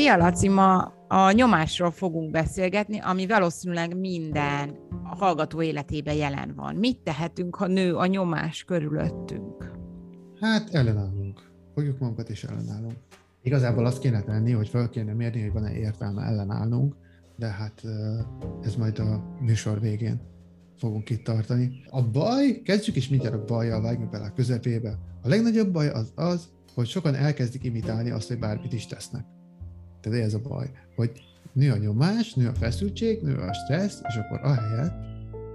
Szia, Laci! Ma a nyomásról fogunk beszélgetni, ami valószínűleg minden a hallgató életében jelen van. Mit tehetünk, ha nő a nyomás körülöttünk? Hát ellenállunk. Fogjuk magunkat és ellenállunk. Igazából azt kéne tenni, hogy fel kéne mérni, hogy van-e értelme ellenállnunk, de hát ez majd a műsor végén fogunk itt tartani. A baj, kezdjük is mindjárt a bajjal, vágjunk bele a közepébe. A legnagyobb baj az az, hogy sokan elkezdik imitálni azt, hogy bármit is tesznek. Tehát ez a baj, hogy nő a nyomás, nő a feszültség, nő a stressz, és akkor ahelyett,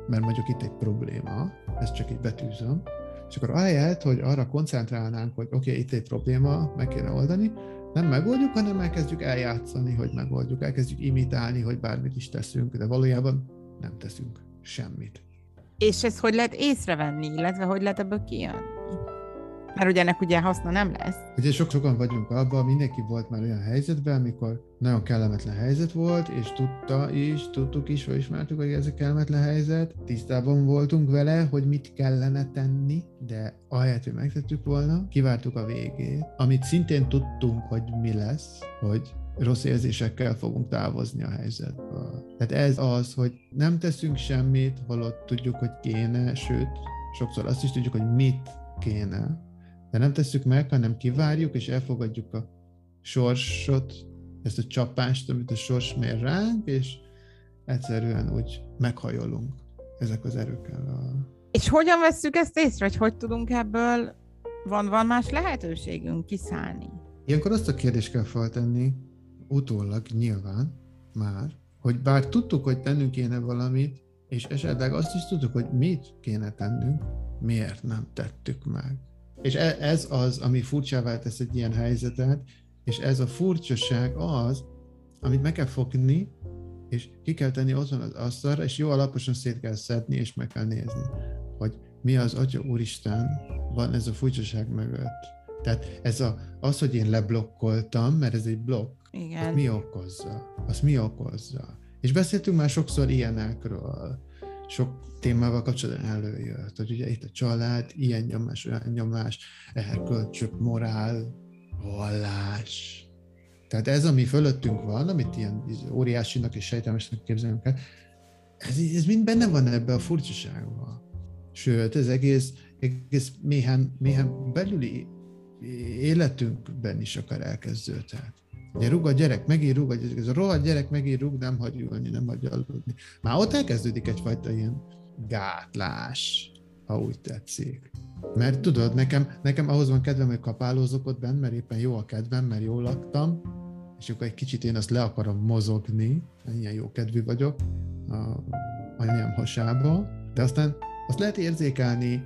mert mondjuk itt egy probléma, ezt csak így betűzöm, és akkor ahelyett, hogy arra koncentrálnánk, hogy oké, okay, itt egy probléma, meg kéne oldani, nem megoldjuk, hanem elkezdjük eljátszani, hogy megoldjuk, elkezdjük imitálni, hogy bármit is teszünk, de valójában nem teszünk semmit. És ezt hogy lehet észrevenni, illetve hogy lehet ebből kijönni? Mert ugye ennek ugye haszna nem lesz. Ugye sok sokan vagyunk abban, mindenki volt már olyan helyzetben, amikor nagyon kellemetlen helyzet volt, és tudta is, tudtuk is, vagy ismertük, hogy ez a kellemetlen helyzet. Tisztában voltunk vele, hogy mit kellene tenni, de ahelyett, hogy megtettük volna, kivártuk a végét, amit szintén tudtunk, hogy mi lesz, hogy rossz érzésekkel fogunk távozni a helyzetből. Tehát ez az, hogy nem teszünk semmit, holott tudjuk, hogy kéne, sőt, sokszor azt is tudjuk, hogy mit kéne, de nem tesszük meg, hanem kivárjuk és elfogadjuk a sorsot, ezt a csapást, amit a sors mér ránk, és egyszerűen úgy meghajolunk ezek az erőkkel. És hogyan vesszük ezt észre, hogy hogy tudunk ebből, van, van más lehetőségünk kiszállni? Ilyenkor azt a kérdést kell feltenni, utólag nyilván már, hogy bár tudtuk, hogy tennünk kéne valamit, és esetleg azt is tudtuk, hogy mit kéne tennünk, miért nem tettük meg. És e, ez az, ami furcsává tesz egy ilyen helyzetet, és ez a furcsaság az, amit meg kell fogni, és ki kell tenni otthon az asztalra, és jó alaposan szét kell szedni, és meg kell nézni, hogy mi az Atya Úristen van ez a furcsaság mögött. Tehát ez a, az, hogy én leblokkoltam, mert ez egy blokk, Igen. mi okozza? Az mi okozza? És beszéltünk már sokszor ilyenekről, sok témával kapcsolatban előjött, hogy ugye itt a család, ilyen nyomás, olyan nyomás, erkölcsök, morál, vallás. Tehát ez, ami fölöttünk van, amit ilyen óriásinak és sejtelmesnek képzelünk el, ez, ez mind benne van ebbe a furcsaságban. Sőt, ez egész, egész méhen, méhen belüli életünkben is akar elkezdődhet. Ugye rúg a gyerek, megír, rúg a gyerek, ez a rohadt gyerek megír, rúg, nem hagy ülni, nem hagy aludni. Már ott elkezdődik egyfajta ilyen gátlás, ha úgy tetszik. Mert tudod, nekem, nekem ahhoz van kedvem, hogy kapálózok ott bent, mert éppen jó a kedvem, mert jól laktam, és akkor egy kicsit én azt le akarom mozogni, ilyen jó kedvű vagyok a anyám hasába, de aztán azt lehet érzékelni,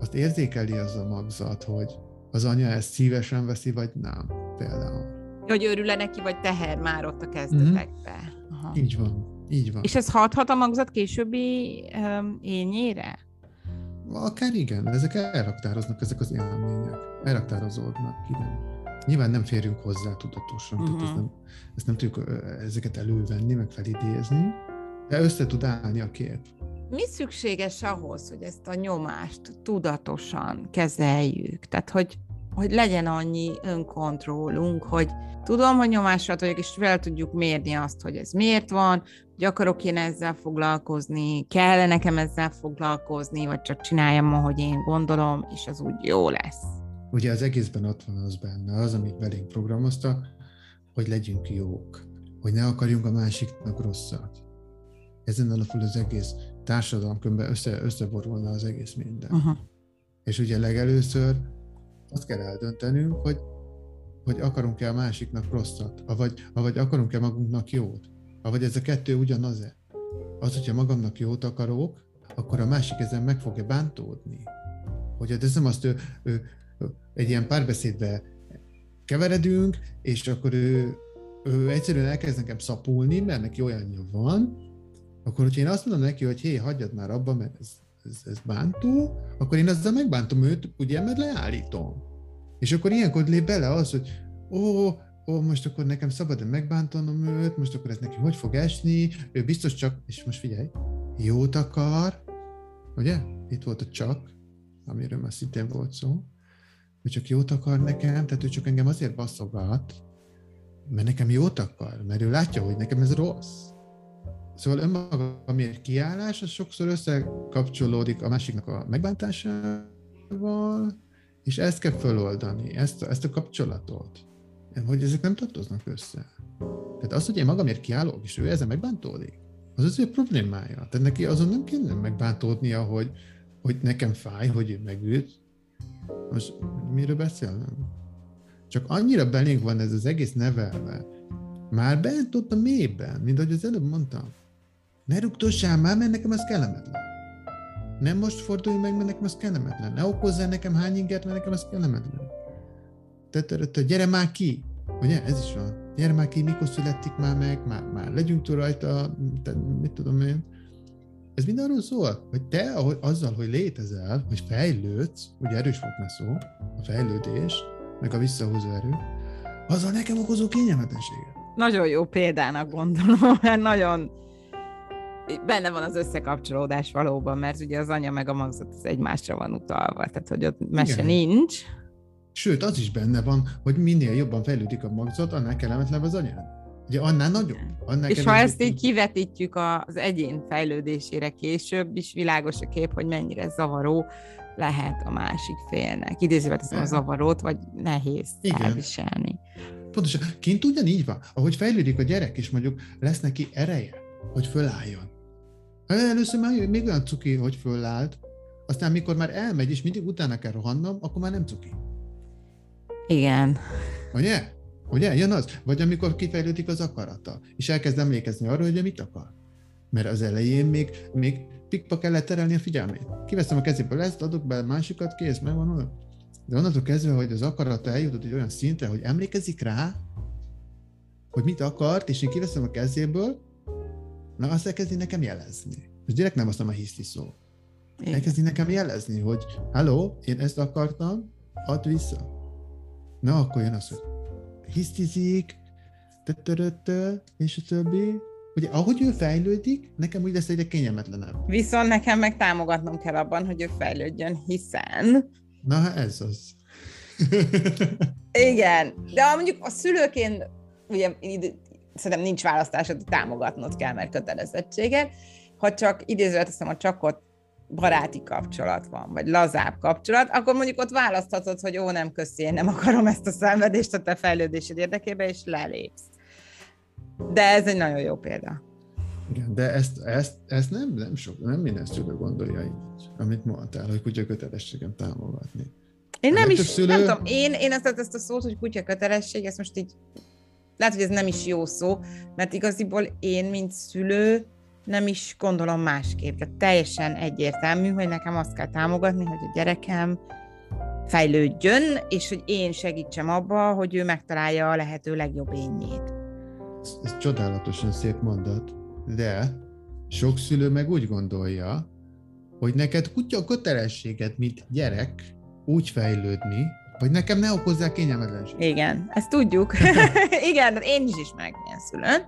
azt érzékeli az a magzat, hogy az anya ezt szívesen veszi, vagy nem, például. Hogy örül neki, vagy teher már ott a kezdetekbe. Uh-huh. Így van, így van. És ez hathat a magzat későbbi um, ényére? Akár igen, ezek elraktároznak, ezek az élmények. Elraktározódnak, igen. Nyilván nem férjünk hozzá tudatosan, uh-huh. tehát ezt nem, ezt nem tudjuk ezeket elővenni, meg felidézni, de össze tud állni a kép. Mi szükséges ahhoz, hogy ezt a nyomást tudatosan kezeljük? Tehát, hogy hogy legyen annyi önkontrollunk, hogy tudom, hogy nyomásra vagyok, és fel tudjuk mérni azt, hogy ez miért van, hogy akarok én ezzel foglalkozni, kell nekem ezzel foglalkozni, vagy csak csináljam, ahogy én gondolom, és az úgy jó lesz. Ugye az egészben ott van az benne, az, amit belénk programoztak, hogy legyünk jók, hogy ne akarjunk a másiknak rosszat. Ezen alapul az egész társadalom, különben össze, összeborulna az egész minden. Uh-huh. És ugye legelőször azt kell eldöntenünk, hogy, hogy akarunk-e a másiknak rosszat, vagy, vagy akarunk-e magunknak jót, vagy ez a kettő ugyanaz-e. Az, hogyha magamnak jót akarok, akkor a másik ezen meg fogja bántódni. Hogy ez nem azt ő, ő, egy ilyen párbeszédbe keveredünk, és akkor ő, ő egyszerűen elkezd nekem szapulni, mert neki olyanja van, akkor hogyha én azt mondom neki, hogy hé, hagyjad már abba, mert ez ez, ez bántó, akkor én ezzel megbántom őt, ugye, mert leállítom. És akkor ilyenkor lép bele az, hogy ó, ó, most akkor nekem szabad-e megbántanom őt, most akkor ez neki hogy fog esni, ő biztos csak, és most figyelj, jót akar, ugye? Itt volt a csak, amiről már szintén volt szó, ő csak jót akar nekem, tehát ő csak engem azért basszogat, mert nekem jót akar, mert ő látja, hogy nekem ez rossz. Szóval önmaga, ami egy kiállás, az sokszor összekapcsolódik a másiknak a megbántásával, és ezt kell feloldani, ezt a, ezt a kapcsolatot. Hogy ezek nem tartoznak össze. Tehát az, hogy én magamért kiállok, és ő ezen megbántódik, az az ő problémája. Tehát neki azon nem kéne megbántódnia, hogy, hogy nekem fáj, hogy ő megült. Most miről beszélnem? Csak annyira belénk van ez az egész nevelve, már bent ott a mélyben, mint ahogy az előbb mondtam. Ne rugdossál már, mert nekem az kellemetlen. Nem most fordulj meg, mert nekem az kellemetlen. Ne okozzál nekem hány ingert, mert nekem az kellemetlen. Te, gyere már ki! Ugye? Ez is van. Gyere már ki, mikor születik már meg, már, már legyünk túl rajta, te, mit tudom én. Ez mind arról szól, hogy te ahogy, azzal, hogy létezel, hogy fejlődsz, ugye erős volt már szó, a fejlődés, meg a visszahozó erő, azzal nekem okozó kényelmetlenséget. Nagyon jó példának gondolom, mert nagyon benne van az összekapcsolódás valóban, mert ugye az anya meg a magzat az egymásra van utalva, tehát hogy ott mese Igen. nincs. Sőt, az is benne van, hogy minél jobban fejlődik a magzat, annál kellemetlenebb az anyád. Ugye annál nagyobb. Annál és ha ezt így kivetítjük az egyén fejlődésére később, is világos a kép, hogy mennyire zavaró lehet a másik félnek. Idézővel teszem a zavarót, vagy nehéz Igen. elviselni. Pontosan. Kint ugyanígy van. Ahogy fejlődik a gyerek, és mondjuk lesz neki ereje, hogy fölálljon. Először már még olyan cuki, hogy fölállt, aztán mikor már elmegy, és mindig utána kell rohannom, akkor már nem cuki. Igen. Ugye? Ugye? Jön az? Vagy amikor kifejlődik az akarata, és elkezd emlékezni arra, hogy mit akar. Mert az elején még, még pikpa kellett terelni a figyelmét. Kiveszem a kezéből ezt, adok be a másikat, kész, megvan oda. De onnantól kezdve, hogy az akarata eljutott egy olyan szintre, hogy emlékezik rá, hogy mit akart, és én kiveszem a kezéből, na azt elkezdi nekem jelezni. És direkt nem azt a hiszti szó. Igen. Elkezdi nekem jelezni, hogy hello, én ezt akartam, add vissza. Na, akkor jön az, hogy hisztizik, és a többi. Ugye, ahogy ő fejlődik, nekem úgy lesz egyre kényelmetlenebb. Viszont nekem meg támogatnom kell abban, hogy ő fejlődjön, hiszen... Na, ez az. Igen, de mondjuk a szülőként, ugye szerintem nincs választásod, támogatnod kell, mert kötelezettséged. Ha csak idézőt teszem, a csakot baráti kapcsolat van, vagy lazább kapcsolat, akkor mondjuk ott választhatod, hogy ó, nem köszi, én nem akarom ezt a szenvedést a te fejlődésed érdekében, és lelépsz. De ez egy nagyon jó példa. Igen, de ezt, ezt, ezt nem, nem, sok, nem minden szülő gondolja így, amit mondtál, hogy kutya kötelességem támogatni. Én nem is, szülő... nem tudom, én, én ezt, ezt a szót, hogy kutya kötelesség, ezt most így, lehet, hogy ez nem is jó szó, mert igaziból én, mint szülő, nem is gondolom másképp. Tehát teljesen egyértelmű, hogy nekem azt kell támogatni, hogy a gyerekem fejlődjön, és hogy én segítsem abba, hogy ő megtalálja a lehető legjobb énjét. Ez, ez csodálatosan szép mondat, de sok szülő meg úgy gondolja, hogy neked kutya kötelességet, mint gyerek, úgy fejlődni, hogy nekem ne okozzák kényelmetlenséget. Igen, ezt tudjuk. Igen, én is ismerek ilyen szülőn.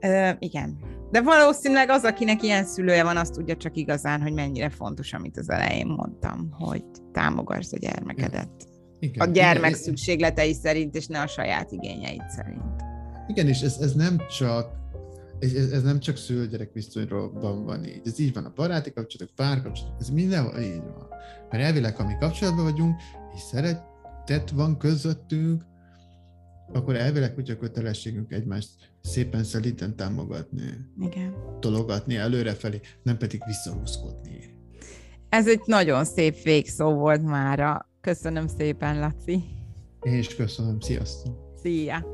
Ö, igen. De valószínűleg az, akinek ilyen szülője van, azt tudja csak igazán, hogy mennyire fontos, amit az elején mondtam, hogy támogass a gyermekedet. Igen. A gyermek igen. szükségletei szerint, és ne a saját igényeid szerint. Igen, és ez, ez nem csak ez, ez nem csak szülő-gyerek viszonyról van így. Ez így van a baráti kapcsolatok, párkapcsolatok, ez mindenhol így van. Mert elvileg, ha mi kapcsolatban vagyunk, és szeretet van közöttünk, akkor elvileg kutya kötelességünk egymást szépen szelíten támogatni. Igen. Tologatni előrefelé, nem pedig visszahúzkodni. Ez egy nagyon szép végszó volt mára. Köszönöm szépen, Laci. Én is köszönöm. Sziasztok. Szia.